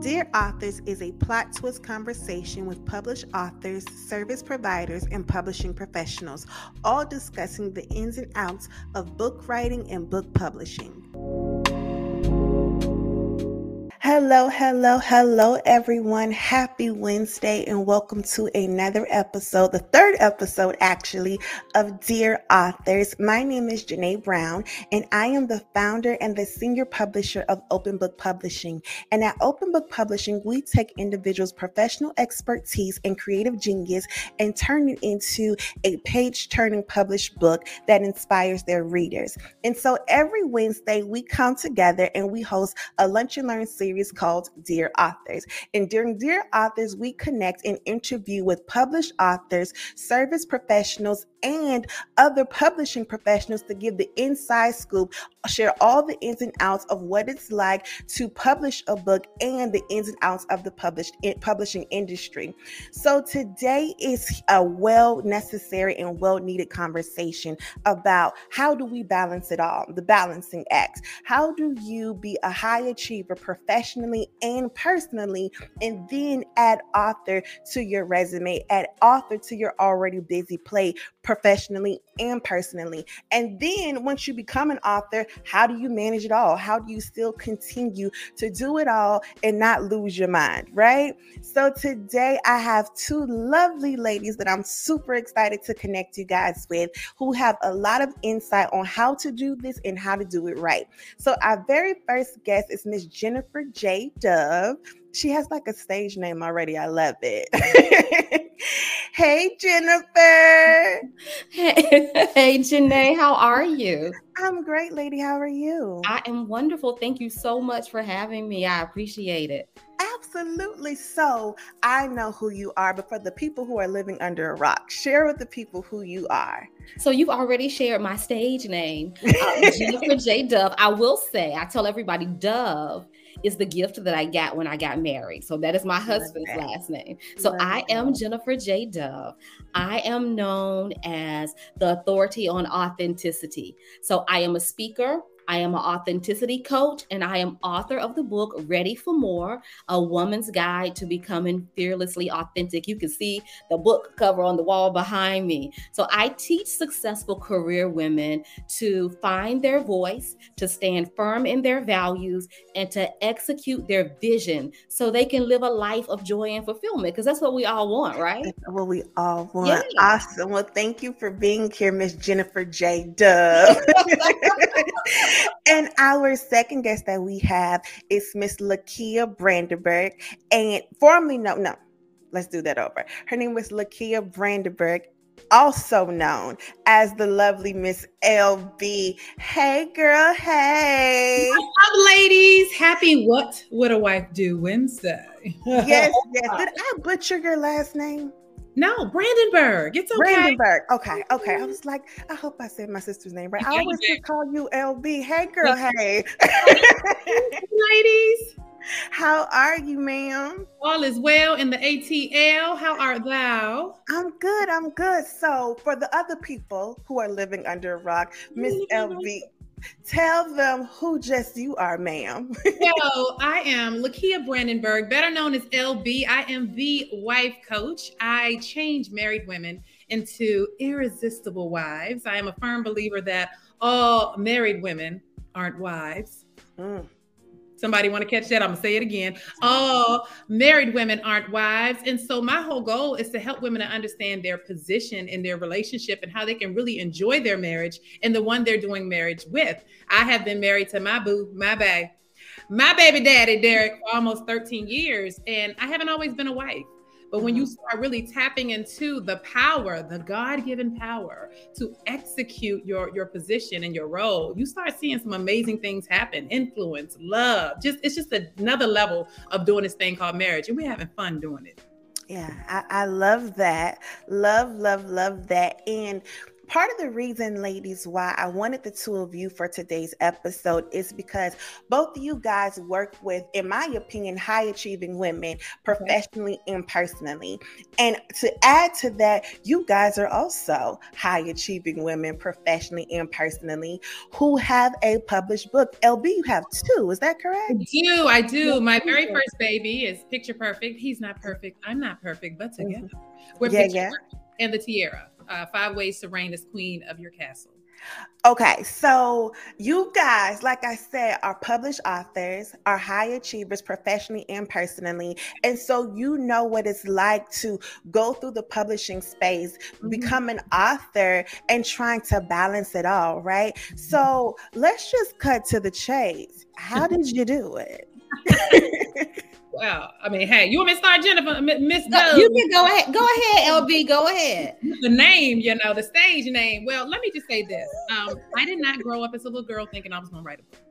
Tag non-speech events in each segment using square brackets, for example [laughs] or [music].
Dear Authors is a plot twist conversation with published authors, service providers, and publishing professionals, all discussing the ins and outs of book writing and book publishing. Hello, hello, hello, everyone. Happy Wednesday, and welcome to another episode, the third episode actually, of Dear Authors. My name is Janee' Brown, and I am the founder and the senior publisher of Open Book Publishing. And at Open Book Publishing, we take individuals' professional expertise and creative genius and turn it into a page turning published book that inspires their readers. And so every Wednesday, we come together and we host a lunch and learn series series called Dear Authors. And during Dear Authors, we connect and interview with published authors, service professionals, and other publishing professionals to give the inside scoop, share all the ins and outs of what it's like to publish a book and the ins and outs of the published publishing industry. So today is a well necessary and well needed conversation about how do we balance it all, the balancing act. How do you be a high achiever professionally and personally, and then add author to your resume, add author to your already busy plate professionally and personally. And then once you become an author, how do you manage it all? How do you still continue to do it all and not lose your mind, right? So today I have two lovely ladies that I'm super excited to connect you guys with who have a lot of insight on how to do this and how to do it right. So our very first guest is Miss Jennifer J. Dove. She has like a stage name already. I love it. [laughs] hey, Jennifer. [laughs] Hey, hey, Janee', how are you? I'm great, lady. How are you? I am wonderful. Thank you so much for having me. I appreciate it. Absolutely. So I know who you are, but for the people who are living under a rock, share with the people who you are. So you've already shared my stage name, uh, [laughs] Jennifer J. Dove. I will say, I tell everybody, Dove is the gift that I got when I got married. So that is my husband's last name. So I am Jennifer J. Dove. I am known as the authority on authenticity. So I am a speaker. I am an authenticity coach and I am author of the book Ready for More A Woman's Guide to Becoming Fearlessly Authentic. You can see the book cover on the wall behind me. So I teach successful career women to find their voice, to stand firm in their values, and to execute their vision so they can live a life of joy and fulfillment because that's what we all want, right? That's what we all want. Yeah. Awesome. Well, thank you for being here, Miss Jennifer J. Dove. [laughs] and our second guest that we have is Miss Lakia Brandenburg, and formerly no, no, let's do that over. Her name was Lakia Brandenburg, also known as the lovely Miss LB. Hey, girl. Hey. What's up, ladies? Happy What Would a Wife Do Wednesday. [laughs] yes, yes. Did I butcher your last name? No, Brandenburg. It's okay. Brandenburg. Okay, okay. I was like, I hope I said my sister's name right. I always just call you LB. [laughs] Hey, girl. Hey, ladies. [laughs] How are you, ma'am? All is well in the ATL. How art thou? I'm good. I'm good. So, for the other people who are living under a rock, Miss mm-hmm. LB, Tell them who just you are, ma'am. [laughs] so I am Lakia Brandenburg, better known as LB. I am the wife coach. I change married women into irresistible wives. I am a firm believer that all married women aren't wives. Mm. Somebody want to catch that? I'm gonna say it again. All married women aren't wives. And so my whole goal is to help women to understand their position in their relationship and how they can really enjoy their marriage and the one they're doing marriage with. I have been married to my boo, my bae, my baby daddy, Derek, for almost 13 years. And I haven't always been a wife. But when you mm-hmm. start really tapping into the power, the God-given power to execute your your position and your role, you start seeing some amazing things happen. Influence, love, just it's just another level of doing this thing called marriage, and we're having fun doing it. Yeah, I, I love that. Love, love, love that. And part of the reason, ladies, why I wanted the two of you for today's episode is because both of you guys work with, in my opinion, high achieving women professionally okay. and personally. And to add to that, you guys are also high achieving women professionally and personally who have a published book. LB, you have two, is that correct? I do. I do. My very first baby is picture perfect. He's not perfect. I'm not perfect, but mm-hmm. together. Mm-hmm. We're yeah, yeah. and the tiara. Uh, five ways to reign as queen of your castle. Okay, so you guys, like I said, are published authors, are high achievers professionally and personally. And so you know what it's like to go through the publishing space, mm-hmm. become an author, and trying to balance it all, right? Mm-hmm. So let's just cut to the chase. How did you do it? [laughs] Well, I mean, hey, you want me to start, Jennifer? Miss no, You can go ahead. Go ahead, LB. Go ahead. The name, you know, the stage name. Well, let me just say this. Um, I did not grow up as a little girl thinking I was going to write a book.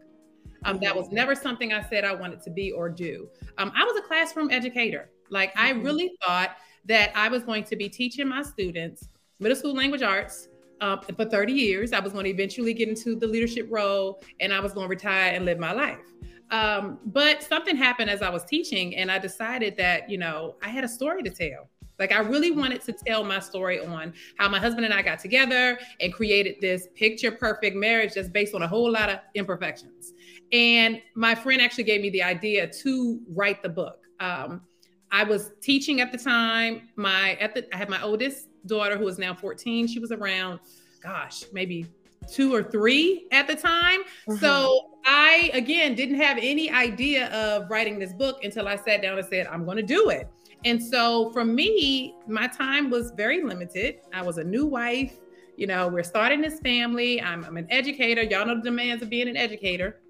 Um, that was never something I said I wanted to be or do. Um, I was a classroom educator. Like, I mm-hmm. really thought that I was going to be teaching my students middle school language arts um, for 30 years. I was going to eventually get into the leadership role and I was going to retire and live my life. Um, but something happened as I was teaching, and I decided that, you know, I had a story to tell. Like, I really wanted to tell my story on how my husband and I got together and created this picture perfect marriage that's based on a whole lot of imperfections. And my friend actually gave me the idea to write the book. Um, I was teaching at the time. My at the I had my oldest daughter who is now 14. She was around, gosh, maybe two or three at the time. Mm-hmm. So I, again, didn't have any idea of writing this book until I sat down and said, I'm going to do it. And so for me, my time was very limited. I was a new wife. You know, we're starting this family. I'm, I'm an educator. Y'all know the demands of being an educator.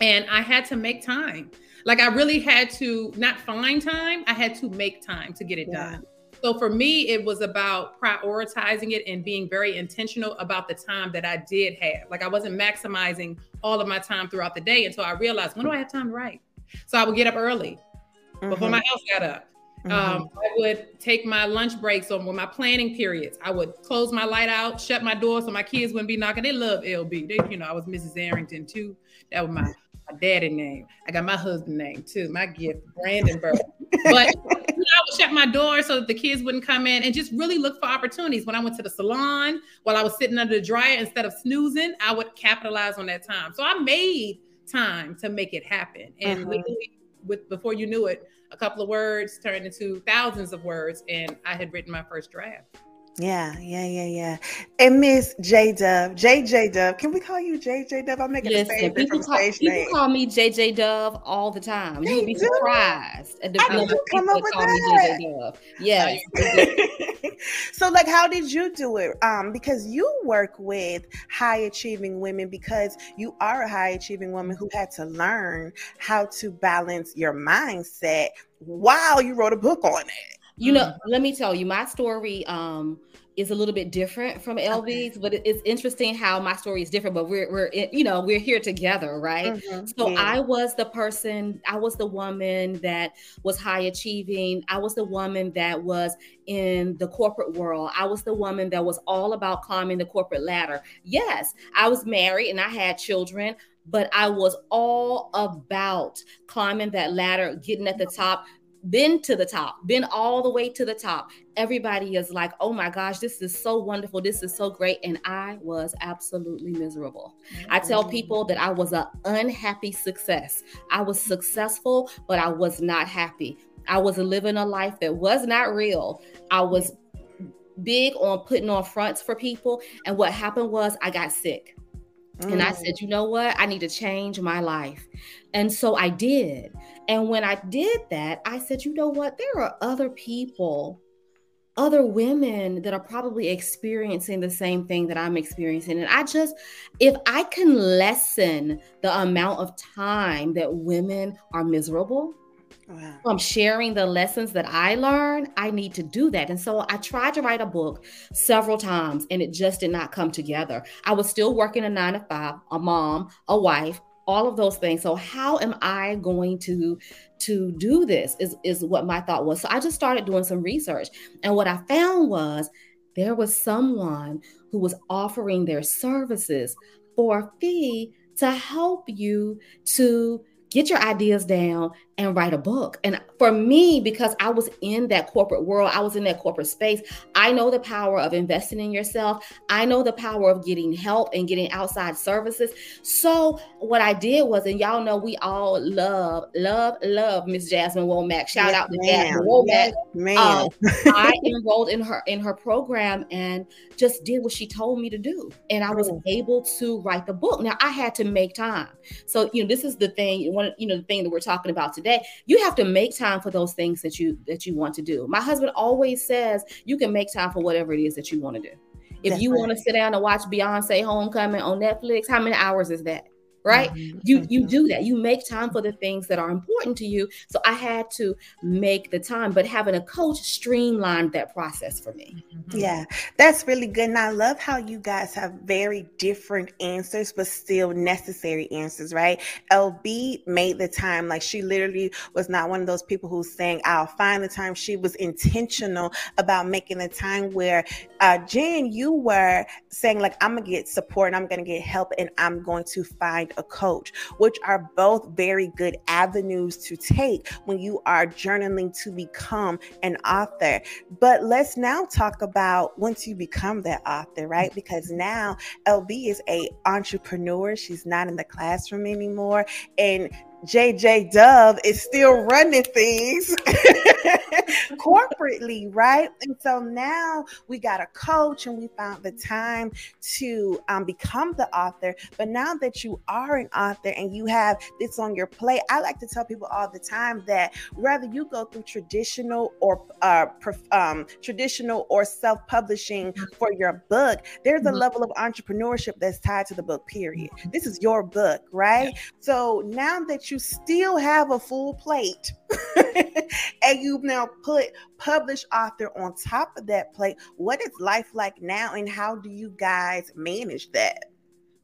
And I had to make time. Like I really had to not find time, I had to make time to get it yeah. done. So for me, it was about prioritizing it and being very intentional about the time that I did have. Like I wasn't maximizing all of my time throughout the day until I realized when do I have time to write? So I would get up early mm-hmm. before my house got up. Mm-hmm. Um, I would take my lunch breaks or my planning periods. I would close my light out, shut my door so my kids wouldn't be knocking. They love LB. They, you know, I was Mrs. Arrington too. That was my my daddy name. I got my husband name too. My gift, Brandenburg. But [laughs] you know, I would shut my door so that the kids wouldn't come in and just really look for opportunities. When I went to the salon, while I was sitting under the dryer, instead of snoozing, I would capitalize on that time. So I made time to make it happen. And uh-huh. with before you knew it, a couple of words turned into thousands of words, and I had written my first draft. Yeah, yeah, yeah, yeah. And Miss J Dove, JJ Dove. Can we call you JJ Dove? I'm making Listen, a favorite people, call, people call me JJ Dove all the time. You'd be surprised at the number of people that call that. me JJ Dove. Yes. [laughs] so, like, how did you do it? Um, because you work with high achieving women because you are a high achieving woman who had to learn how to balance your mindset while you wrote a book on it. You know, mm-hmm. let me tell you, my story um, is a little bit different from LB's, okay. but it's interesting how my story is different. But we're we're you know we're here together, right? Mm-hmm. So yeah. I was the person, I was the woman that was high achieving. I was the woman that was in the corporate world. I was the woman that was all about climbing the corporate ladder. Yes, I was married and I had children, but I was all about climbing that ladder, getting at the top, been to the top, been all the way to the top. Everybody is like, oh my gosh, this is so wonderful. This is so great. And I was absolutely miserable. Mm-hmm. I tell people that I was an unhappy success. I was successful, but I was not happy. I was living a life that was not real. I was big on putting on fronts for people. And what happened was I got sick. Mm. And I mm. said, you know what? I need to change my life. And so I did. And when I did that, I said, you know what? There are other people, other women that are probably experiencing the same thing that I'm experiencing. And I just, if I can lessen the amount of time that women are miserable, Wow. I'm sharing the lessons that I learned. I need to do that. And so I tried to write a book several times and it just did not come together. I was still working a nine to five, a mom, a wife, all of those things. So how am I going to to do this is, is what my thought was. So I just started doing some research. And what I found was there was someone who was offering their services for a fee to help you to get your ideas down and write a book. And for me, because I was in that corporate world, I was in that corporate space, I know the power of investing in yourself. I know the power of getting help and getting outside services. So what I did was, and y'all know we all love, love, love Miss Jasmine Womack. Shout yes, out to Jasmine Womack. Yes, man. Um, [laughs] I enrolled in her in her program and just did what she told me to do. And I was able to write the book. Now I had to make time. So, you know, this is the thing, one, you know, the thing that we're talking about today you have to make time for those things that you that you want to do. My husband always says you can make time for whatever it is that you want to do. If That's you want to sit down and watch beyonce homecoming on netflix how many hours is that right? Mm-hmm. you you mm-hmm. do that. You make time for the things that are important to you. So i had to make the time but having a coach streamlined that process for me. Mm-hmm. yeah that's really good. And i love how you guys have very different answers but still necessary answers right? Lb made the time. Like she literally was not one of those people who's saying i'll find the time. She was intentional about making the time where uh jen you were saying like i'm gonna get support and i'm gonna get help and i'm going to find a coach, which are both very good avenues to take when you are journaling to become an author. But let's now talk about once you become that author, right? Because now LB is a entrepreneur. She's not in the classroom anymore. And JJ Dove is still running things [laughs] corporately, right? And so now we got a coach and we found the time to um, become the author. But now that you are an author and you have this on your plate, I like to tell people all the time that whether you go through traditional or uh, um, traditional or self-publishing mm-hmm. for your book, there's a mm-hmm. level of entrepreneurship that's tied to the book. Period. Mm-hmm. This is your book, right? So now that you still have a full plate [laughs] and you've now put published author on top of that plate, what is life like now and how do you guys manage that?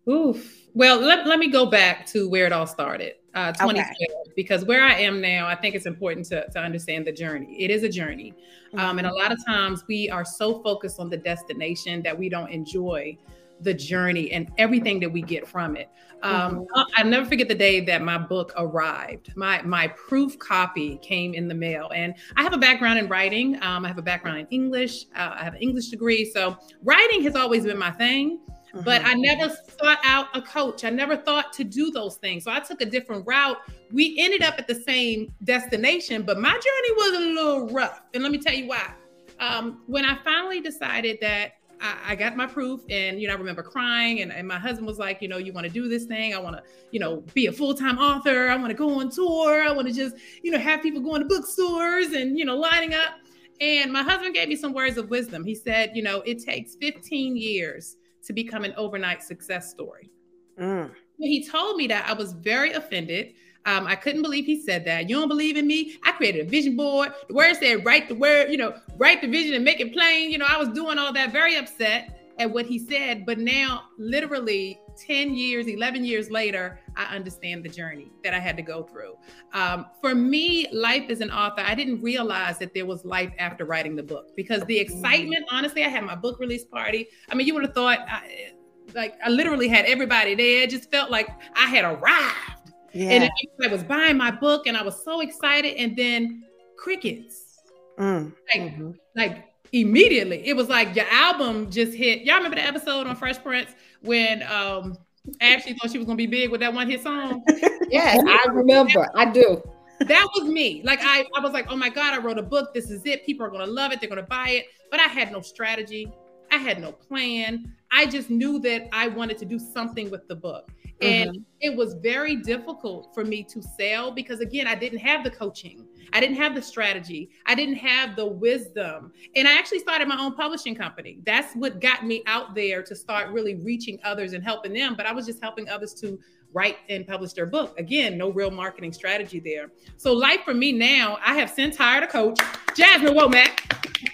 Oof. Well, let, let me go back to where it all started, uh, 2012, okay. because where I am now, I think it's important to, to understand the journey. It is a journey. Mm-hmm. Um, and a lot of times we are so focused on the destination that we don't enjoy the journey and everything that we get from it. Um, mm-hmm. I'll, never forget the day that my book arrived. My my proof copy came in the mail, and I have a background in writing. Um, I have a background in English. Uh, I have an English degree, so writing has always been my thing. Mm-hmm. But I never sought out a coach. I never thought to do those things. So I took a different route. We ended up at the same destination, but my journey was a little rough. And let me tell you why. Um, when I finally decided that I, I, got my proof and you know i remember crying and, and my husband was like you know you want to do this thing. I want to you know be a full-time author. I want to go on tour. I want to just you know have people going to bookstores and you know lining up. And my husband gave me some words of wisdom. He said you know it takes 15 years to become an overnight success story. Mm. when he told me that i was very offended um, I couldn't believe he said that. You don't believe in me? I created a vision board. The word said, write the word, you know, write the vision and make it plain. You know, I was doing all that, very upset at what he said. But now, literally 10 years, 11 years later, I understand the journey that I had to go through. Um, for me, life as an author, I didn't realize that there was life after writing the book because the excitement, honestly, I had my book release party. I mean, you would have thought, I, like, I literally had everybody there. It just felt like I had arrived. Yeah. And I was buying my book and I was so excited. And then crickets. Mm. Like, mm-hmm. like immediately. It was like your album just hit. Y'all remember the episode on Fresh Prince when um Ashley thought she was gonna be big with that one hit song? [laughs] yes, I remember. I do. That was me. Like I, I was like, oh my God, I wrote a book. This is it. People are gonna love it. They're gonna buy it. But I had no strategy. I had no plan. I just knew that I wanted to do something with the book. And mm-hmm. it was very difficult for me to sell because, again, I didn't have the coaching, I didn't have the strategy, I didn't have the wisdom. And I actually started my own publishing company. That's what got me out there to start really reaching others and helping them. But I was just helping others to write and publish their book. Again, no real marketing strategy there. So, life for me now, I have since hired a coach, Jasmine Womack.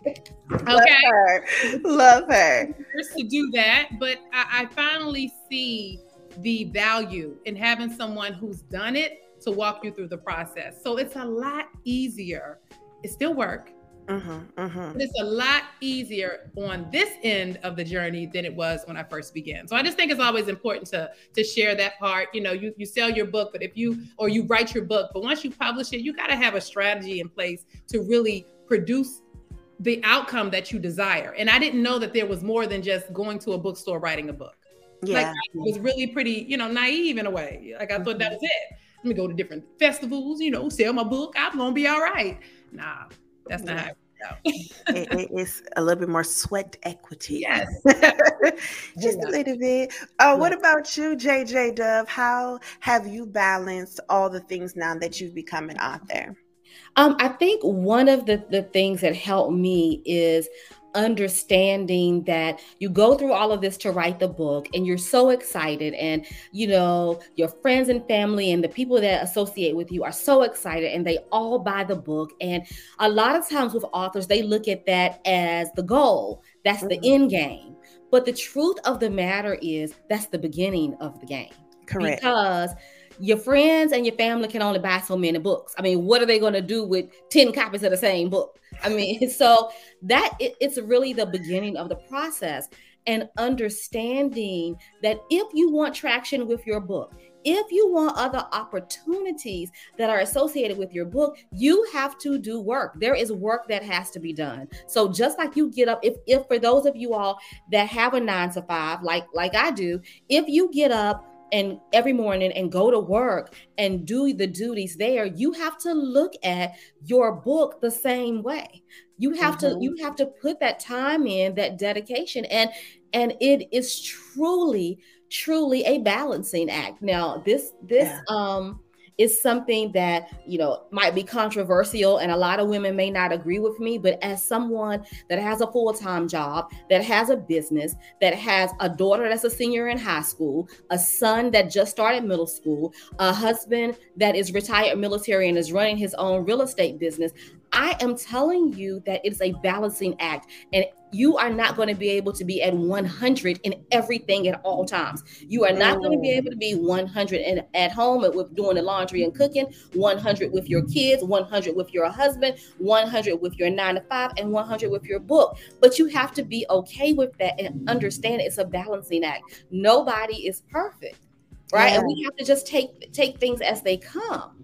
okay. Love her. Love her. To do that. But I, I finally see the value in having someone who's done it to walk you through the process. So it's a lot easier. It's still work, mm-hmm. But it's a lot easier on this end of the journey than it was when I first began. So I just think it's always important to to share that part. You know, you you sell your book, but if you or you write your book, but once you publish it, you got to have a strategy in place to really produce the outcome that you desire. And I didn't know that there was more than just going to a bookstore writing a book. Yeah. Like I was really pretty, you know, naive in a way. Like I mm-hmm. thought that mm-hmm. was it. Let me go to different festivals, you know, sell my book. I'm gonna be all right. Nah, that's not how it, it, it's a little bit more sweat equity. Yes. [laughs] Just yeah. a little bit. Uh, what about you, JJ Dove? How have you balanced all the things now that you've become an author? Um, I think one of the, the things that helped me is understanding that you go through all of this to write the book and you're so excited and you know your friends and family and the people that associate with you are so excited and they all buy the book and a lot of times with authors they look at that as the goal that's mm-hmm. the end game but the truth of the matter is that's the beginning of the game correct because your friends and your family can only buy so many books. I mean, what are they going to do with 10 copies of the same book? I mean, [laughs] so that it, it's really the beginning of the process and understanding that if you want traction with your book, if you want other opportunities that are associated with your book, you have to do work. There is work that has to be done. So just like you get up, if if for those of you all that have a nine to five, like like I do, if you get up and every morning and go to work and do the duties there you have to look at your book the same way you have mm-hmm. to you have to put that time in that dedication and and it is truly truly a balancing act now this this yeah. um is something that you know might be controversial and a lot of women may not agree with me but as someone that has a full-time job that has a business that has a daughter that's a senior in high school a son that just started middle school a husband that is retired military and is running his own real estate business I am telling you that it's a balancing act. And you are not going to be able to be at 100 in everything at all times. You are not going to be mm. able to be 100 and at home with doing the laundry and cooking, 100 with your kids, 100 with your husband, 100 with your nine to five, and 100 with your book. But you have to be okay with that and understand it's a balancing act. Nobody is perfect, right? Yeah. And we have to just take take things as they come.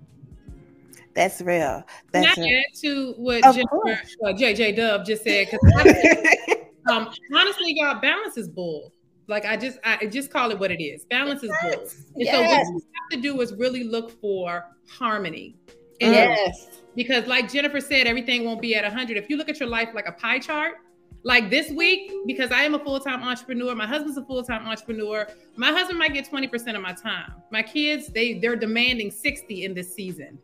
That's real. That's Can I real. add to what Jennifer, uh, JJ Dove just said? Because [laughs] um, honestly, y'all, balance is bull. Like I just, I just call it what it is. Balance is bull. And yes. so what you have to do is really look for harmony. And yes. Because like Jennifer said, everything won't be at 100. If you look at your life like a pie chart, like this week, because I am a full time entrepreneur, my husband's a full time entrepreneur. My husband might get 20% of my time. My kids, they they're demanding 60 in this season.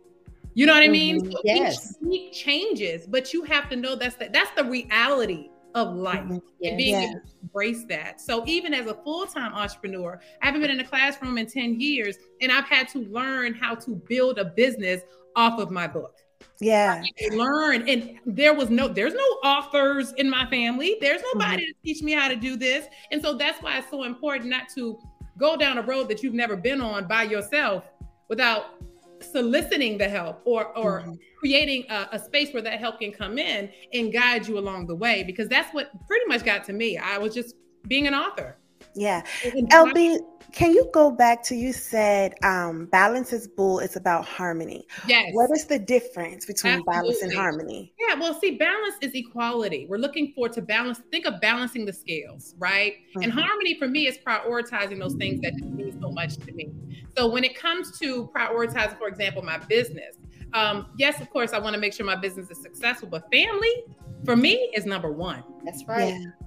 You know what I mean? Mm-hmm. So yes. Each week changes, but you have to know that's the, that's the reality of life mm-hmm. yes. and being able to embrace that. So even as a full-time entrepreneur, I haven't been in a classroom in 10 years and I've had to learn how to build a business off of my book. Yeah. learn. And there was no, there's no authors in my family. There's nobody mm-hmm. to teach me how to do this. And so that's why it's so important not to go down a road that you've never been on by yourself without soliciting the help or or mm-hmm. creating a, a, space where that help can come in and guide you along the way because that's what pretty much got to me i was just being an author yeah. Lb can you go back to you said um, balance is bull it's about harmony. Yes. What is the difference between Absolutely. balance and harmony? Yeah well see balance is equality. We're looking for to balance think of balancing the scales right? Mm-hmm. and harmony for me is prioritizing those things that mean so much to me. So when it comes to prioritizing for example my business um, yes of course i want to make sure my business is successful but family for me is number one. That's right. yeah.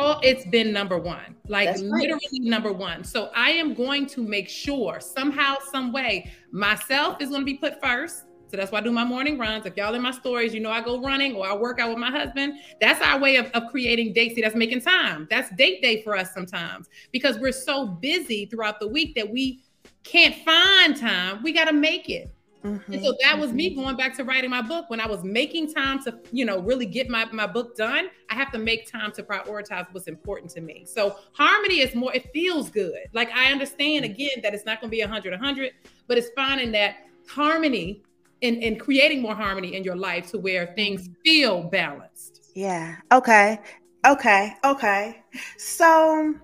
Oh, it's been number one, like literally number one. So I am going to make sure somehow, some way, myself is going to be put first. So that's why I do my morning runs. If y'all in my stories, you know I go running or I work out with my husband. That's our way of, of creating date. See, that's making time. That's date day for us sometimes because we're so busy throughout the week that we can't find time. We got to make it. Mm-hmm. And so that was me mm-hmm. going back to writing my book. When I was making time to, you know, really get my, my book done, I have to make time to prioritize what's important to me. So harmony is more, it feels good. Like I understand mm-hmm. again that it's not going to be 100, 100, but it's finding that harmony and, and creating more harmony in your life to where things feel balanced. Yeah. Okay. Okay. Okay. So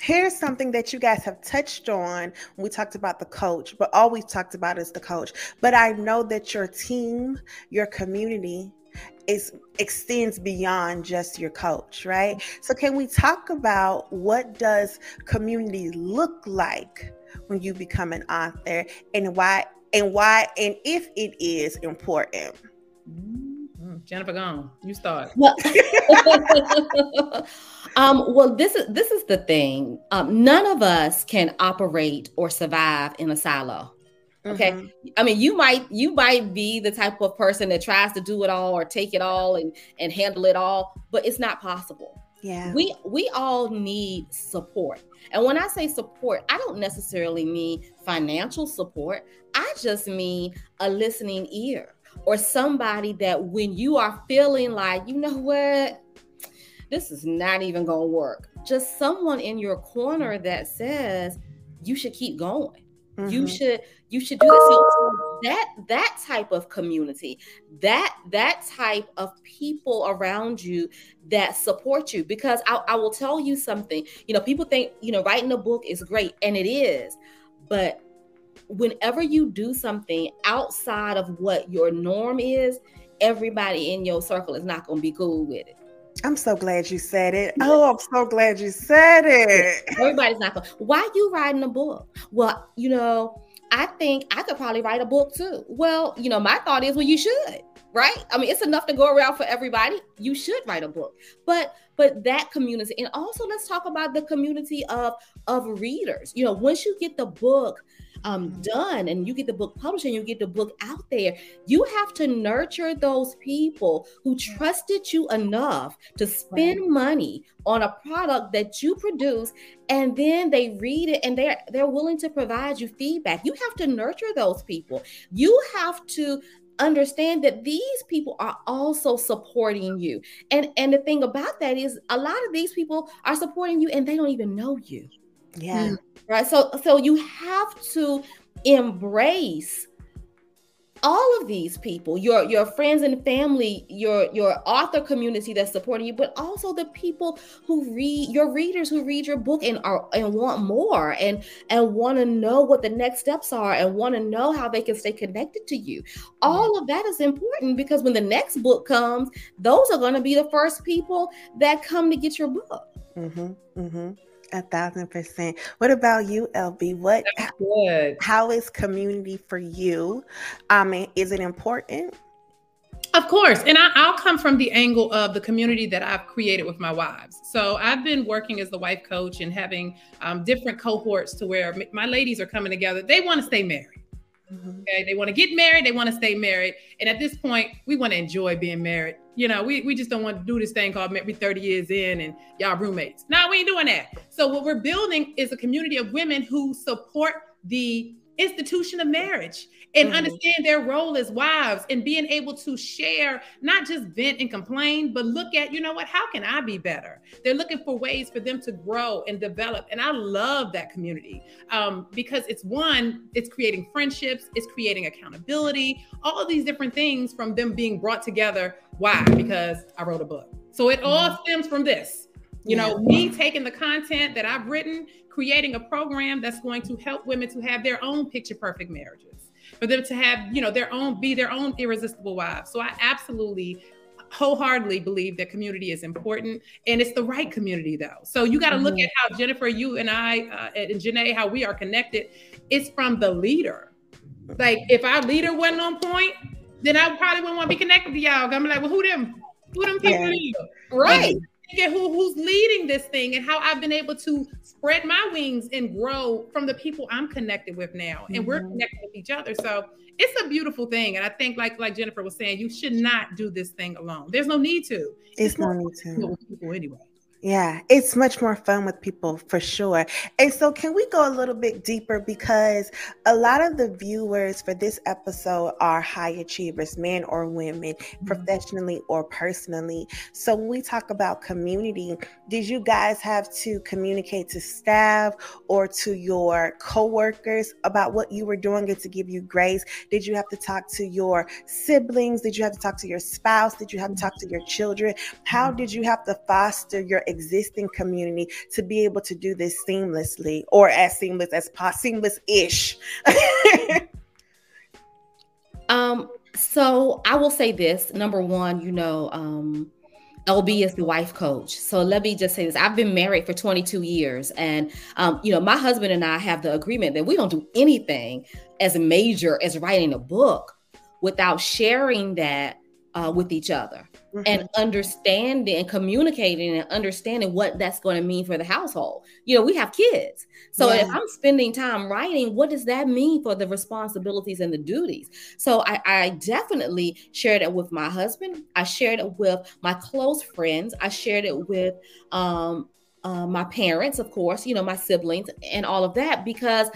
here's something that you guys have touched on we talked about the coach, but all we've talked about is the coach. But I know that your team, your community, is extends beyond just your coach, right? So can we talk about what does community look like when you become an author and why and why and if it is important? Mm-hmm. Jennifer, gone. You start. [laughs] [laughs] Well, um, well, this is this is the thing. Um, none of us can operate or survive in a silo. Okay. Mm-hmm. I mean, you might you might be the type of person that tries to do it all or take it all and and handle it all, but it's not possible. Yeah. We we all need support. And when I say support, I don't necessarily mean financial support. I just mean a listening ear or somebody that when you are feeling like, you know what? This is not even going to work. Just someone in your corner that says you should keep going. Mm-hmm. You should you should do this. So that that type of community, that that type of people around you that support you. Because I, I will tell you something. You know, people think you know writing a book is great, and it is, but whenever you do something outside of what your norm is, everybody in your circle is not going to be cool with it. I'm so glad you said it. Oh, I'm so glad you said it. [laughs] Everybody's not going. Why you writing a book? Well, you know, I think I could probably write a book too. Well, you know, my thought is, well, you should, right? I mean, it's enough to go around for everybody. You should write a book, but but that community, and also let's talk about the community of of readers. You know, once you get the book um, done and you get the book published and you get the book out there, you have to nurture those people who trusted you enough to spend right. money on a product that you produce and then they read it and they're they're willing to provide you feedback. You have to nurture those people. You have to understand that these people are also supporting you. And and the thing about that is a lot of these people are supporting you and they don't even know you. Yeah. Right. So so you have to embrace all of these people your your friends and family your your author community that's supporting you but also the people who read your readers who read your book and are and want more and and want to know what the next steps are and want to know how they can stay connected to you all of that is important because when the next book comes those are going to be the first people that come to get your book mm-hmm, mm-hmm. A thousand percent. What about you, LB? What good. how is community for you? I mean, is it important? Of course. And I, will come from the angle of the community that I've created with my wives. So I've been working as the wife coach and having um, different cohorts to where my ladies are coming together. They want to stay married. Mm-hmm. Okay, they want to get married, they want to stay married. And at this point, we want to enjoy being married. You know, we, we just don't want to do this thing called maybe 30 years in and y'all roommates. No, we ain't doing that. So what we're building is a community of women who support the institution of marriage and mm-hmm. understand their role as wives and being able to share, not just vent and complain, but look at, you know what, how can I be better? They're looking for ways for them to grow and develop. And I love that community um, because it's one, it's creating friendships, it's creating accountability, all of these different things from them being brought together. Why? Because I wrote a book. So it all mm-hmm. stems from this. You yeah. know, me taking the content that I've written, creating a program that's going to help women to have their own picture perfect marriages for them to have, you know, their own, be their own irresistible wives. So I absolutely wholeheartedly believe that community is important and it's the right community though. So you got to mm-hmm. look at how Jennifer, you and I, uh, and Janee', how we are connected. It's from the leader. Like if our leader wasn't on point, then I probably wouldn't want to be connected to y'all. I'm like, well, who them? Who them people? Yeah. Right at who, who's leading this thing and how I've been able to spread my wings and grow from the people I'm connected with now. And mm-hmm. we're connected with each other. So it's a beautiful thing. And I think like like Jennifer was saying, you should not do this thing alone. There's no need to. It's, it's no need to. People anyway. Yeah, it's much more fun with people for sure. And so, can we go a little bit deeper? Because a lot of the viewers for this episode are high achievers, men or women, mm-hmm. professionally or personally. So, when we talk about community, did you guys have to communicate to staff or to your coworkers about what you were doing and to give you grace? Did you have to talk to your siblings? Did you have to talk to your spouse? Did you have to talk to your children? How did you have to foster your existing community to be able to do this seamlessly or as seamless as possible, seamless ish? [laughs] um, so I will say this number one, you know, um, LB is the wife coach. So let me just say this. I've been married for 22 years. And, um, you know, my husband and I have the agreement that we don't do anything as major as writing a book without sharing that uh, with each other mm-hmm. and understanding and communicating and understanding what that's going to mean for the household. You know, we have kids. So yeah. if I'm spending time writing, what does that mean for the responsibilities and the duties? So I, I definitely shared it with my husband. I shared it with my close friends. I shared it with um, uh, my parents, of course, you know, my siblings and all of that because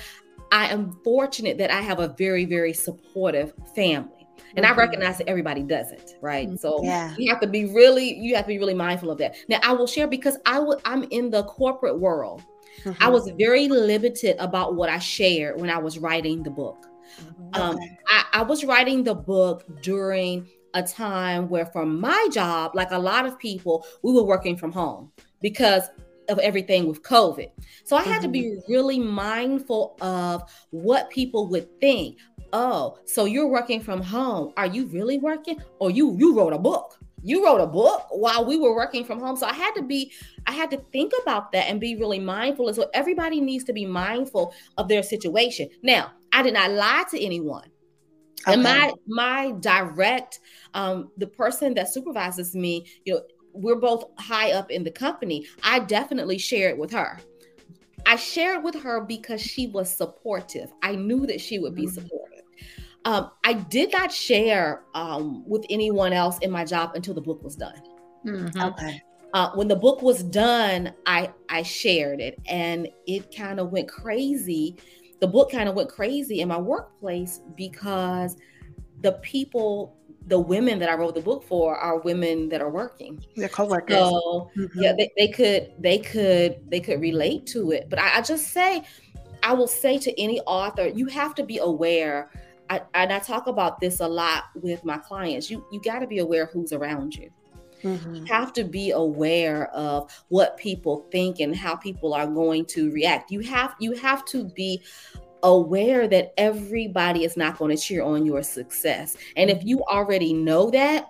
I am fortunate that I have a very, very supportive family and mm-hmm. I recognize that everybody doesn't, right? Mm-hmm. So yeah. you have to be really, you have to be really mindful of that. Now I will share because I would I'm in the corporate world. Mm-hmm. I was very limited about what I shared when I was writing the book. Mm-hmm. Um, I, I was writing the book during a time where, for my job, like a lot of people, we were working from home because of everything with COVID. So I had mm-hmm. to be mm-hmm. really mindful of what people would think oh, so you're working from home. Are you really working? Or you you wrote a book. You wrote a book while we were working from home. So I had to be, I had to think about that and be really mindful. And so everybody needs to be mindful of their situation. Now, I did not lie to anyone. Okay. And my my direct, um, the person that supervises me, you know, we're both high up in the company. I definitely share it with her. I shared with her because she was supportive. I knew that she would be mm-hmm. supportive. Um, I did not share um, with anyone else in my job until the book was done. Mm-hmm. Okay. Uh, when the book was done, I I shared it, and it kind of went crazy. The book kind of went crazy in my workplace because the people, the women that I wrote the book for, are women that are working. They're coworkers. So mm-hmm. yeah, they, they could they could they could relate to it. But I, I just say, I will say to any author, you have to be aware I, and I talk about this a lot with my clients. You you got to be aware of who's around you. Mm-hmm. You have to be aware of what people think and how people are going to react. You have you have to be aware that everybody is not going to cheer on your success. And if you already know that,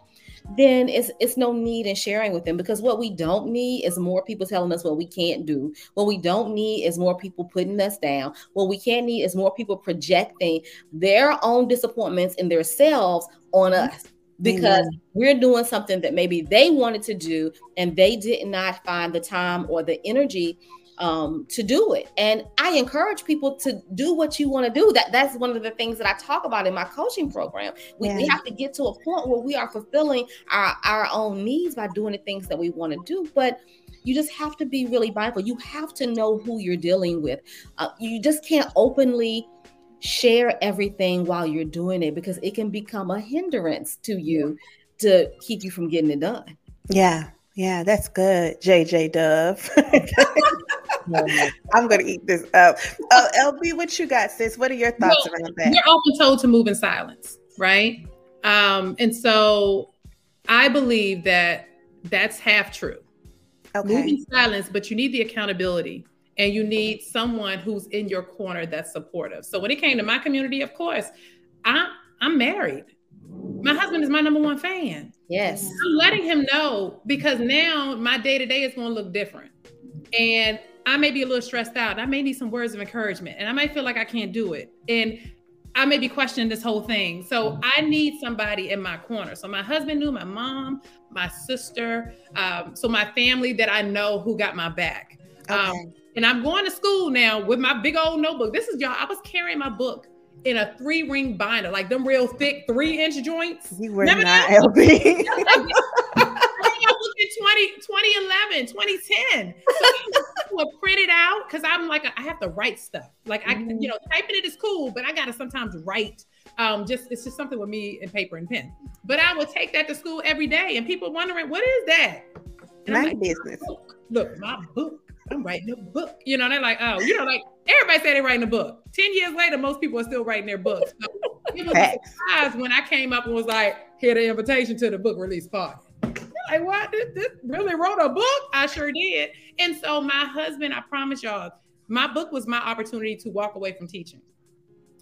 then it's it's no need in sharing with them because what we don't need is more people telling us what we can't do. What we don't need is more people putting us down. What we can't need is more people projecting their own disappointments in themselves on us because we're doing something that maybe they wanted to do and they did not find the time or the energy um, to do it. And I encourage people to do what you want to do. That that's one of the things that I talk about in my coaching program. We, yeah. we have to get to a point where we are fulfilling our our own needs by doing the things that we want to do. But you just have to be really mindful. You have to know who you're dealing with. Uh, you just can't openly share everything while you're doing it because it can become a hindrance to you to keep you from getting it done. Yeah, yeah, that's good, JJ Dove. [laughs] [laughs] [laughs] I'm gonna eat this up. Uh, LB, what you got, sis? What are your thoughts well, around that? You're often told to move in silence, right? Um, and so I believe that that's half true. Okay. Move in silence, but you need the accountability and you need someone who's in your corner that's supportive. So when it came to my community, of course, I'm I'm married. My husband is my number one fan. Yes. I'm letting him know because now my day to day is going to look different. And I may be a little stressed out. I may need some words of encouragement and I might feel like I can't do it. And I may be questioning this whole thing. So I need somebody in my corner. So my husband knew, my mom, my sister, um, so my family that I know who got my back. Um, okay. Um, and I'm going to school now with my big old notebook. This is y'all. I was carrying my book in a three ring binder, like them real thick three inch joints. You were Never not LB. [laughs] [laughs] 20, 2011, 2010. So will print it out because I'm like, I have to write stuff. Like I, mm-hmm. you know, typing it is cool, but I gotta sometimes write. Um, just it's just something with me and paper and pen. But I would take that to school every day, and people wondering what is that. And My like, business. Look, my book. I'm writing a book. You know, they're like, oh, you know, like everybody said they're writing a book. Ten years later, most people are still writing their books. So it was a surprise when I came up and was like, here the invitation to the book release party. Like, what? This, this really wrote a book? I sure did. And so my husband, I promise y'all, my book was my opportunity to walk away from teaching.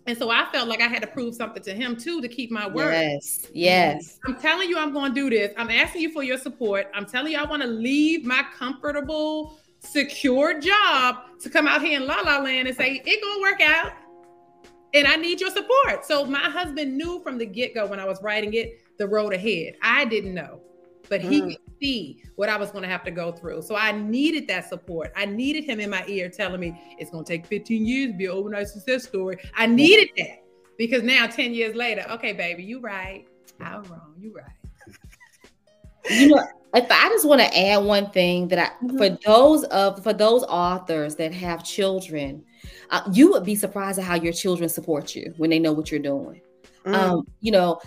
And so I felt like I had to prove something to him too to keep my word. Yes. Yes. I'm telling you, I'm going to do this. I'm asking you for your support. I'm telling you, I want to leave my comfortable, secure job to come out here in La La Land and say, it going to work out. And I need your support. So my husband knew from the get go when I was writing it, the road ahead. I didn't know but he mm. could see what I was going to have to go through. So I needed that support. I needed him in my ear telling me it's going to take 15 years to be an overnight success story. I needed that because now 10 years later, okay, baby, you right. I'm wrong. You right. You know, if I just want to add one thing that I mm-hmm. for those of for those authors that have children, uh, you would be surprised at how your children support you when they know what you're doing. Mm. Um, you know,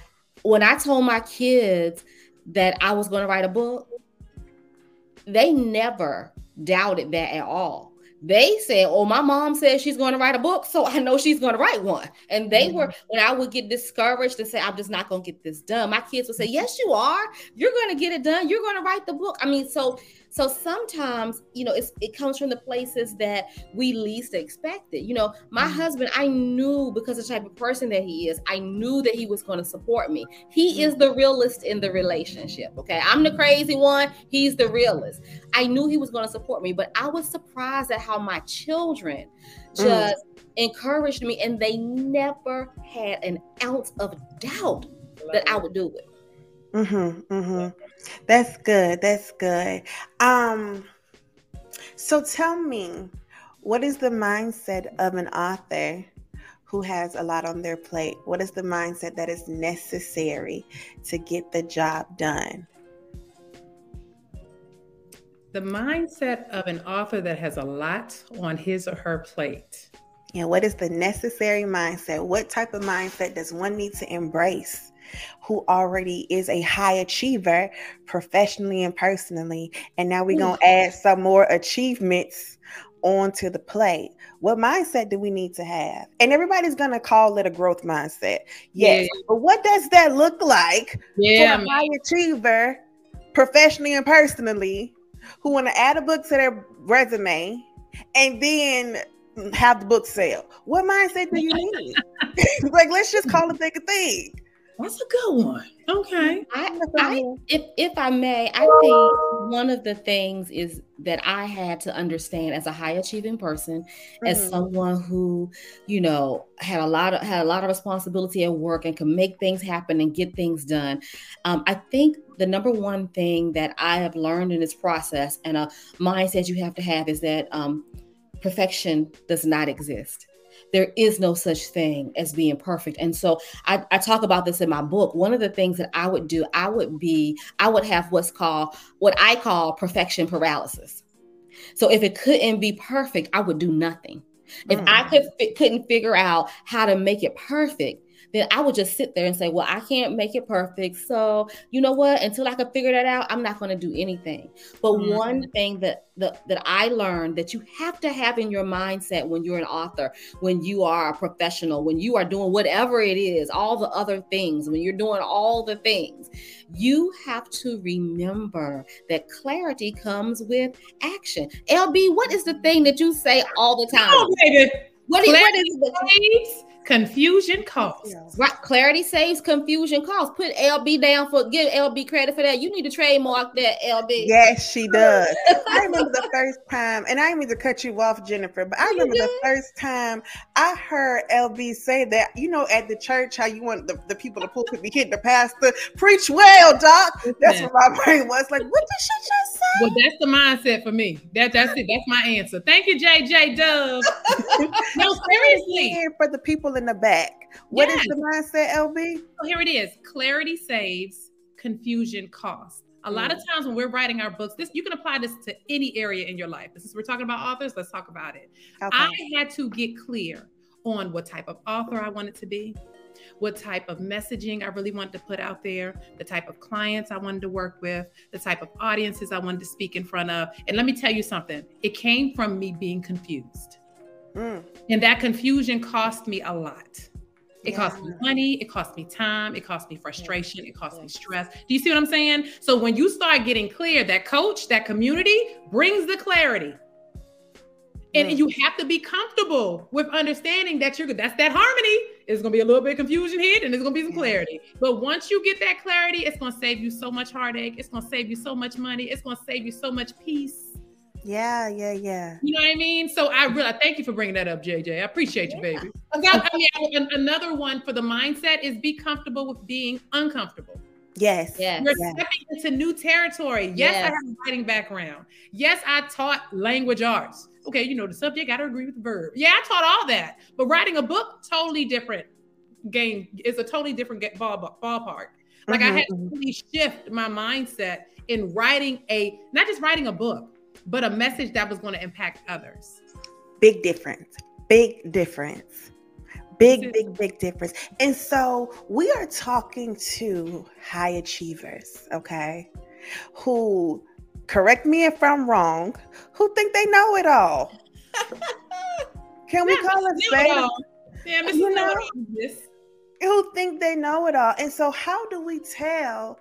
when I told my kids that I was going to write a book, they never doubted that at all. They said, Oh, my mom said she's going to write a book, so I know she's going to write one. And they mm-hmm. were, when I would get discouraged and say, I'm just not going to get this done, my kids would say, Yes, you are. You're going to get it done. You're going to write the book. I mean, so so sometimes, you know, it's, it comes from the places that we least expected. You know, my mm-hmm. husband, I knew because of the type of person that he is, I knew that he was going to support me. He is the realist in the relationship. Okay. I'm the crazy one. He's the realist. I knew he was going to support me, but I was surprised at how my children mm. just mm. encouraged me and they never had an ounce of doubt that I would do it. Mm-hmm. Mm-hmm. That's good. That's good. Um, so tell me, what is the mindset of an author who has a lot on their plate? What is the mindset that is necessary to get the job done? The mindset of an author that has a lot on his or her plate. Yeah, what is the necessary mindset? What type of mindset does one need to embrace who already is a high achiever professionally and personally. And now we're going to add some more achievements onto the plate. What mindset do we need to have? And everybody's going to call it a growth mindset. Yes. Yeah. But what does that look like yeah, for a high achiever professionally and personally who want to add a book to their resume and then have the book sell? What mindset do you need? [laughs] [laughs] like, let's just call it a thing. That's a good one. Okay. I, I, if if I may, I think one of the things is that I had to understand as a high achieving person, mm-hmm. as someone who, you know, had a lot of had a lot of responsibility at work and could make things happen and get things done. Um, I think the number one thing that I have learned in this process and a mindset you have to have is that um, perfection does not exist there is no such thing as being perfect. And so I, I, talk about this in my book. One of the things that I would do, I would be, I would have what's called, what I call perfection paralysis. So if it couldn't be perfect, I would do nothing. If mm. I could couldn't figure out how to make it perfect, then I would just sit there and say, well, I can't make it perfect. So, you know what? Until I can figure that out, I'm not going to do anything. But mm-hmm. one thing that, that that I learned that you have to have in your mindset when you're an author, when you are a professional, when you are doing whatever it is, all the other things, when you're doing all the things, you have to remember that clarity comes with action. LB, what is the thing that you say all the time? Oh, what, is, what is the Confusion costs. Right. Clarity saves confusion costs. Put LB down for give LB credit for that. You need to trademark that, LB. Yes, she does. [laughs] I remember the first time, and I didn't mean to cut you off, Jennifer, but I remember the first time I heard LB say that, you know, at the church, how you want the, the people to pull be hitting the pastor, preach well, Doc. That's what my brain was like. What did she just say? Well, that's the mindset for me. That that's it. That's my answer. Thank you, JJ Dove. [laughs] no, seriously. For the people in the back. What yes. is the mindset, LB? So here it is. Clarity saves, confusion costs. A lot of mm. times when we're writing our books, this you can apply this to any area in your life. Since we're talking about authors. Let's talk about it. Okay. I had to get clear on what type of author I wanted to be, what type of messaging I really wanted to put out there, the type of clients I wanted to work with, the type of audiences I wanted to speak in front of. And let me tell you something, it came from me being confused. Mm. And that confusion cost me a lot. It yeah. cost me money, it cost me time, it cost me frustration, it cost me stress. Do you see what I'm saying? So when you start getting clear, that coach, that community brings the clarity. And you have to be comfortable with understanding that you're good. that's that harmony. It's gonna be a little bit of confusion here, and there's gonna be some clarity. But once you get that clarity, it's gonna save you so much heartache. It's gonna save you so much money. It's gonna save you so much peace. Yeah, yeah, yeah. You know what I mean? So I really thank you for bringing that up, JJ. I appreciate you, baby. I mean, another one for the mindset is be comfortable with being uncomfortable. Yes. yes. You're yes. stepping into new territory. Yes, yes, I have a writing background. Yes, I taught language arts. Okay, you know the subject, got to agree with the verb. Yeah, I taught all that. But writing a book, totally different game. It's a totally different ball, ballpark. Like mm-hmm. I had to mm-hmm. really shift my mindset in writing a not just writing a book, but a message that was going to impact others. Big difference. Big difference. Big, big, big difference. And so we are talking to high achievers, okay, who, correct me if I'm wrong, who think they know it all. [laughs] Can we call it? Yeah, you know, who think they know it all. And so, how do we tell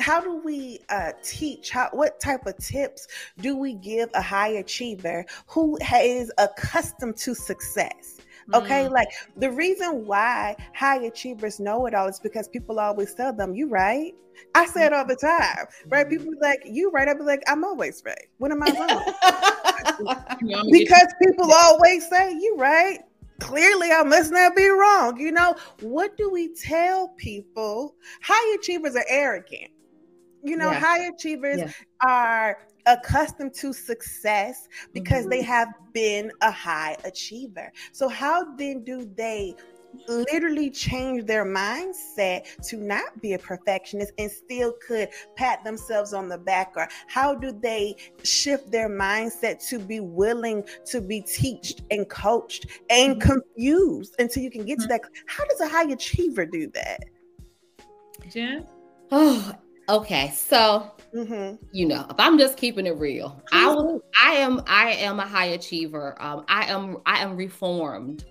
how do we uh, teach how what type of tips do we give a high achiever who is accustomed to success okay mm. like the reason why high achievers know it all is because people always tell them you right i say it all the time right mm-hmm. people like you right i'll be like i'm always right what am i wrong [laughs] because people always say you right clearly I must not be wrong. You know, what do we tell people? High achievers are arrogant. You know, yeah. high achievers yeah. are accustomed to success because mm-hmm. they have been a high achiever. So, how then do they literally change their mindset to not be a perfectionist and still could pat themselves on the back or how do they shift their mindset to be willing to be teached and coached and mm-hmm. confused until you can get mm-hmm. to that how does a high achiever do that jen oh Okay, so mm-hmm. you know, if I'm just keeping it real, I was, I am, I am a high achiever. Um, I am, I am reformed.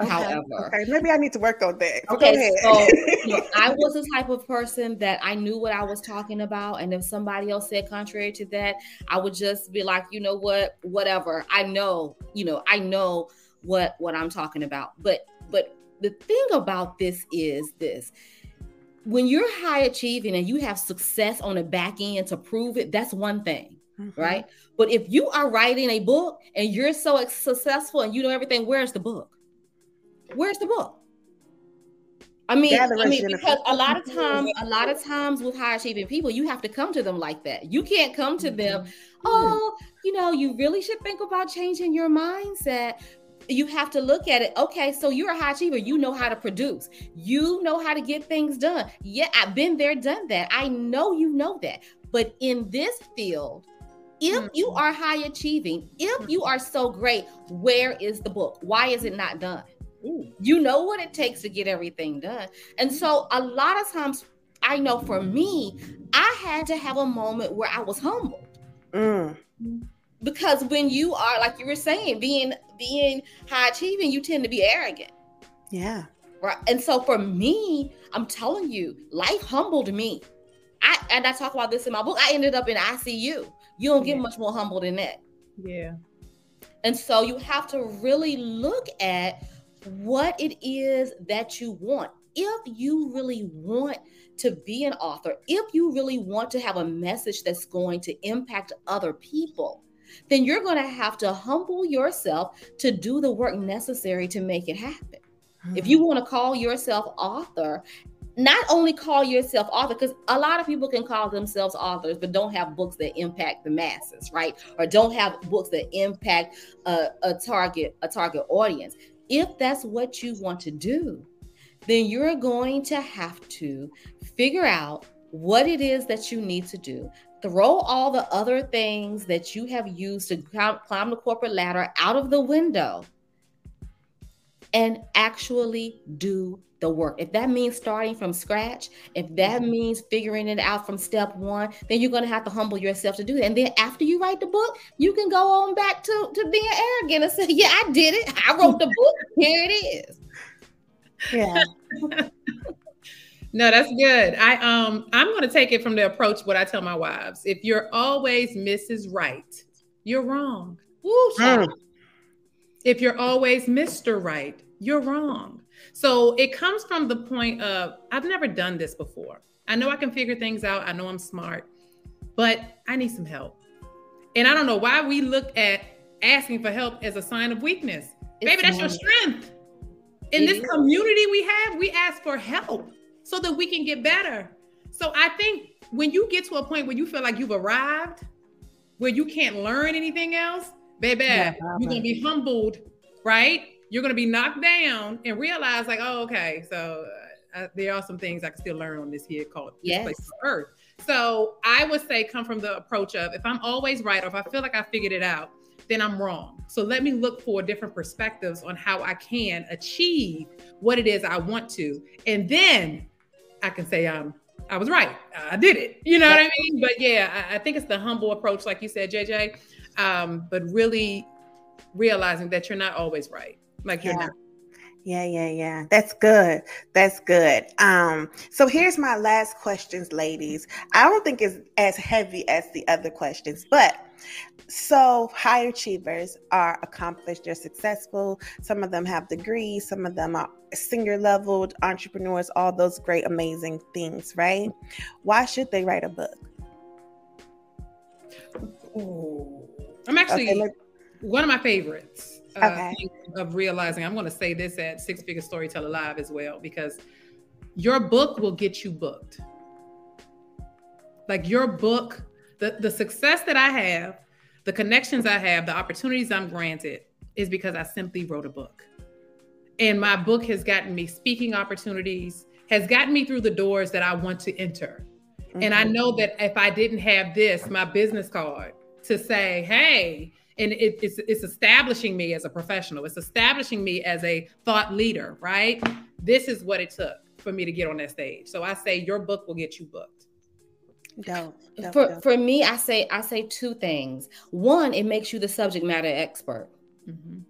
Okay. However, okay, maybe I need to work on that. Okay, so you know, [laughs] I was the type of person that I knew what I was talking about, and if somebody else said contrary to that, I would just be like, you know what, whatever. I know, you know, I know what what I'm talking about. But but the thing about this is this when you're high achieving and you have success on the back end to prove it, that's one thing, mm-hmm. right? But if you are writing a book and you're so successful and you know everything, where's the book? Where's the book? I mean, I mean, because a lot of times, a lot of times with high achieving people, you have to come to them like that. You can't come to them, mm-hmm. oh, you know, you really should think about changing your mindset you have to look at it. Okay, so you're a high achiever. You know how to produce. You know how to get things done. Yeah, I've been there, done that. I know you know that. But in this field, if mm-hmm. you are high achieving, if you are so great, where is the book? Why is it not done? Ooh. You know what it takes to get everything done. And so a lot of times, I know for me, I had to have a moment where I was humbled. Mm because when you are like you were saying being being high achieving you tend to be arrogant. Yeah. Right. And so for me i'm telling you life humbled me. I and i talk about this in my book i ended up in icu you don't get yeah. much more humble than that. Yeah. And so you have to really look at what it is that you want. If you really want to be an author if you really want to have a message that's going to impact other people then you're going to have to humble yourself to do the work necessary to make it happen. Mm-hmm. If you hmm. want to call yourself author, not only call yourself author because a lot of people can call themselves authors but don't have books that impact the masses right or don't have books that impact a, a target a target audience if that's what you want to do then you're going to have to figure out what it is that you need to do. Throw all the other things that you have used to climb the corporate ladder out of the window and actually do the work. If that means starting from scratch, if that mm-hmm. means figuring it out from step one, then you're going to have to humble yourself to do it. And then after you write the book, you can go on back to, to being arrogant and say, Yeah, I did it. I wrote the book. Here it is. Yeah. [laughs] no, that's good. I um I'm going to take it from the approach what I tell my wives. If you're always Mrs. Right, you're wrong. Woo, mm. If you're always Mr. Right, you're wrong. So it comes from the point of I've never done this before. I know I can figure things out. I know I'm smart, but I need some help. And I don't know why we look at asking for help as a sign of weakness. It's Maybe that's your strength. In it this is. community we have, we ask for help so that we can get better. So I think when you get to a point where you feel like you've arrived, where you can't learn anything else, baby, yeah, you're gonna be humbled, right? you're going to be knocked down and realize like, oh, okay, so uh, uh, there are some things I can still learn on this here called yes. place on Earth. So I would say come from the approach of if I'm always right or if I feel like I figured it out, then I'm wrong. So let me look for different perspectives on how I can achieve what it is I want to, and then I can say um I was right. I did it. You know what I mean? But yeah, I, I think it's the humble approach, like you said, JJ. Um, but really realizing that you're not always right. Like you're yeah. not. Yeah, yeah, yeah. That's good. That's good. Um, so here's my last questions, ladies. I don't think it's as heavy as the other questions, but so high achievers are accomplished, they're successful. Some of them have degrees, some of them are senior leveled entrepreneurs, all those great, amazing things, right? Why should they write a book? Ooh. I'm actually okay, one of my favorites uh, okay. of realizing I'm going to say this at Six Figure Storyteller Live as well because your book will get you booked. Like your book, the, the success that I have, the connections I have, the opportunities I'm granted is because I simply wrote a book. And my book has gotten me speaking opportunities, has gotten me through the doors that I want to enter. Mm-hmm. And I mm-hmm. know that if I didn't have this, my business card to say, hey, and it, it's it's establishing me as a professional. It's establishing me as a thought leader, right? This is what it took for me to get on that stage. So I say your book will get you booked. No, for for me, I say I say two things. One, it makes you the subject matter expert. Mm-hmm.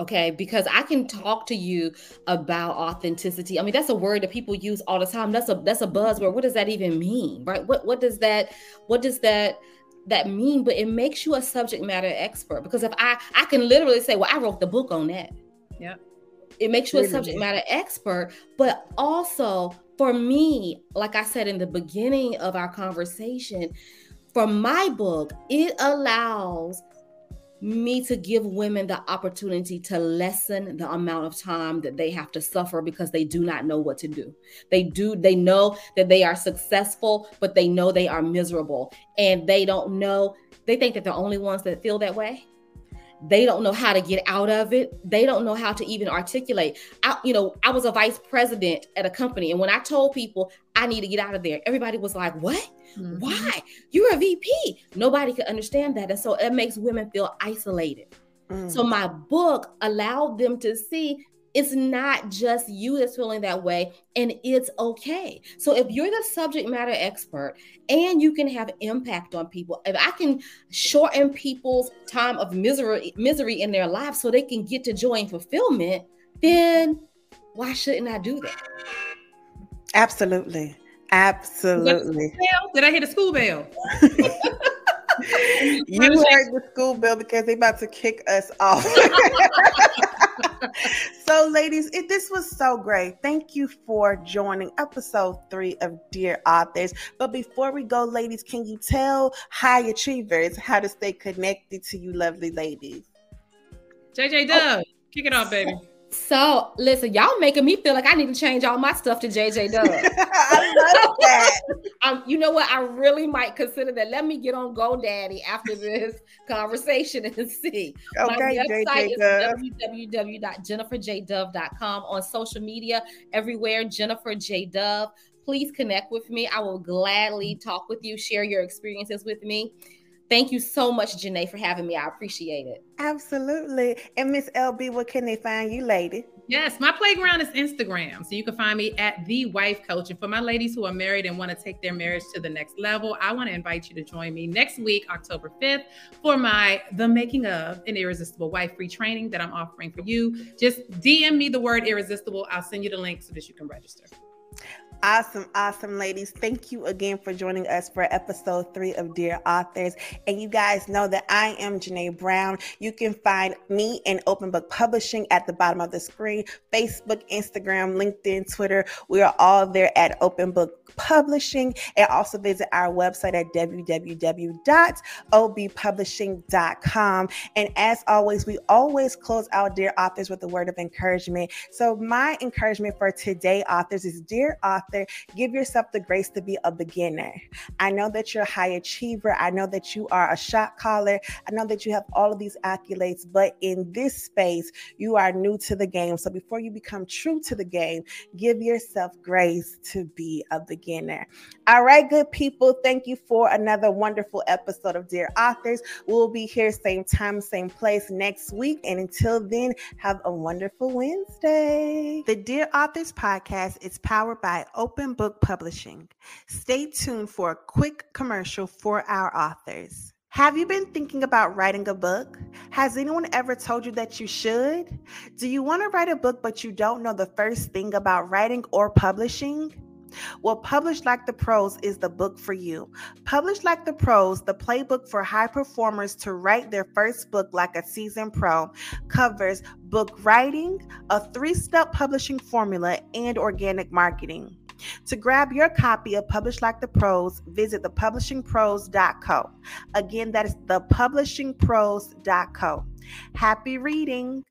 Okay, because I can talk to you about authenticity. I mean, that's a word that people use all the time. That's a that's a buzzword. What does that even mean? Right? What what does that what does that that mean, but it makes you a subject matter expert. Because if I I can literally say, well, I wrote the book on that. Yeah. It makes you a subject matter expert, but also for me, like I said in the beginning of our conversation, for my book, it allows me to give women the opportunity to lessen the amount of time that they have to suffer because they do not know what to do. They do, they know that they are successful, but they know they are miserable. And they don't know, they think that they're the only ones that feel that way. They don't know how to get out of it. They don't know how to even articulate. I, you know, I was a vice president at a company, and when I told people I need to get out of there, everybody was like, "What? Mm-hmm. Why? You're a VP. Nobody could understand that. And so it makes women feel isolated. Mm. So my book allowed them to see it's not just you that's feeling that way and it's okay. So if you're the subject matter expert and you can have impact on people, if I can shorten people's time of misery misery in their lives so they can get to joy and fulfillment, then why shouldn't I do that? Absolutely. Absolutely. Did I hit a school bell? [laughs] [laughs] you heard the school bell because they're about to kick us off. [laughs] so, ladies, it, this was so great. Thank you for joining episode three of Dear Authors. But before we go, ladies, can you tell high achievers how to stay connected to you, lovely ladies? JJ Dub, oh. kick it off, baby. So listen, y'all making me feel like I need to change all my stuff to JJ Dub. [laughs] I love that. um, you know what? I really might consider that. Let me get on GoDaddy after this [laughs] conversation and see. Okay, my website JJ is www.jenniferjdove.com on social media everywhere. Jennifer J Dove. please connect with me. I will gladly talk with you, share your experiences with me. Thank you so much, Janee', for having me. I appreciate it. Absolutely. And Miss LB, where can they find you, lady? Yes, my playground is Instagram. So you can find me at the wife coach. And for my ladies who are married and want to take their marriage to the next level, I want to invite you to join me next week, October 5th, for my The Making of an Irresistible Wife free training that I'm offering for you. Just DM me the word irresistible. I'll send you the link so that you can register. Awesome, awesome, ladies. Thank you again for joining us for episode three of Dear Authors. And you guys know that I am Janee' Brown. You can find me in Open Book Publishing at the bottom of the screen Facebook, Instagram, LinkedIn, Twitter. We are all there at Open Book Publishing. And also visit our website at www.obpublishing.com. And as always, we always close out Dear Authors with a word of encouragement. So, my encouragement for today, authors, is Dear Author author, give yourself the grace to be a beginner. I know that you're a high achiever. I know that you are a shot caller. I know that you have all of these accolades, but in this space, you are new to the game. So before you become true to the game, give yourself grace to be a beginner. All right, good people. Thank you for another wonderful episode of Dear Authors. We'll be here same time, same place next week. And until then, have a wonderful Wednesday. The Dear Authors podcast is powered by Open Book Publishing. Stay tuned for a quick commercial for our authors. Have you been thinking about writing a book? Has anyone ever told you that you should? Do you want to write a book but you don't know the first thing about writing or publishing? Well, Publish Like the Pros is the book for you. Publish Like the Pros, the playbook for high performers to write their first book like a seasoned pro, covers book writing, a three step publishing formula, and organic marketing. To grab your copy of Publish Like the Pros, visit thepublishingpros.co. Again, that is thepublishingpros.co. Happy reading!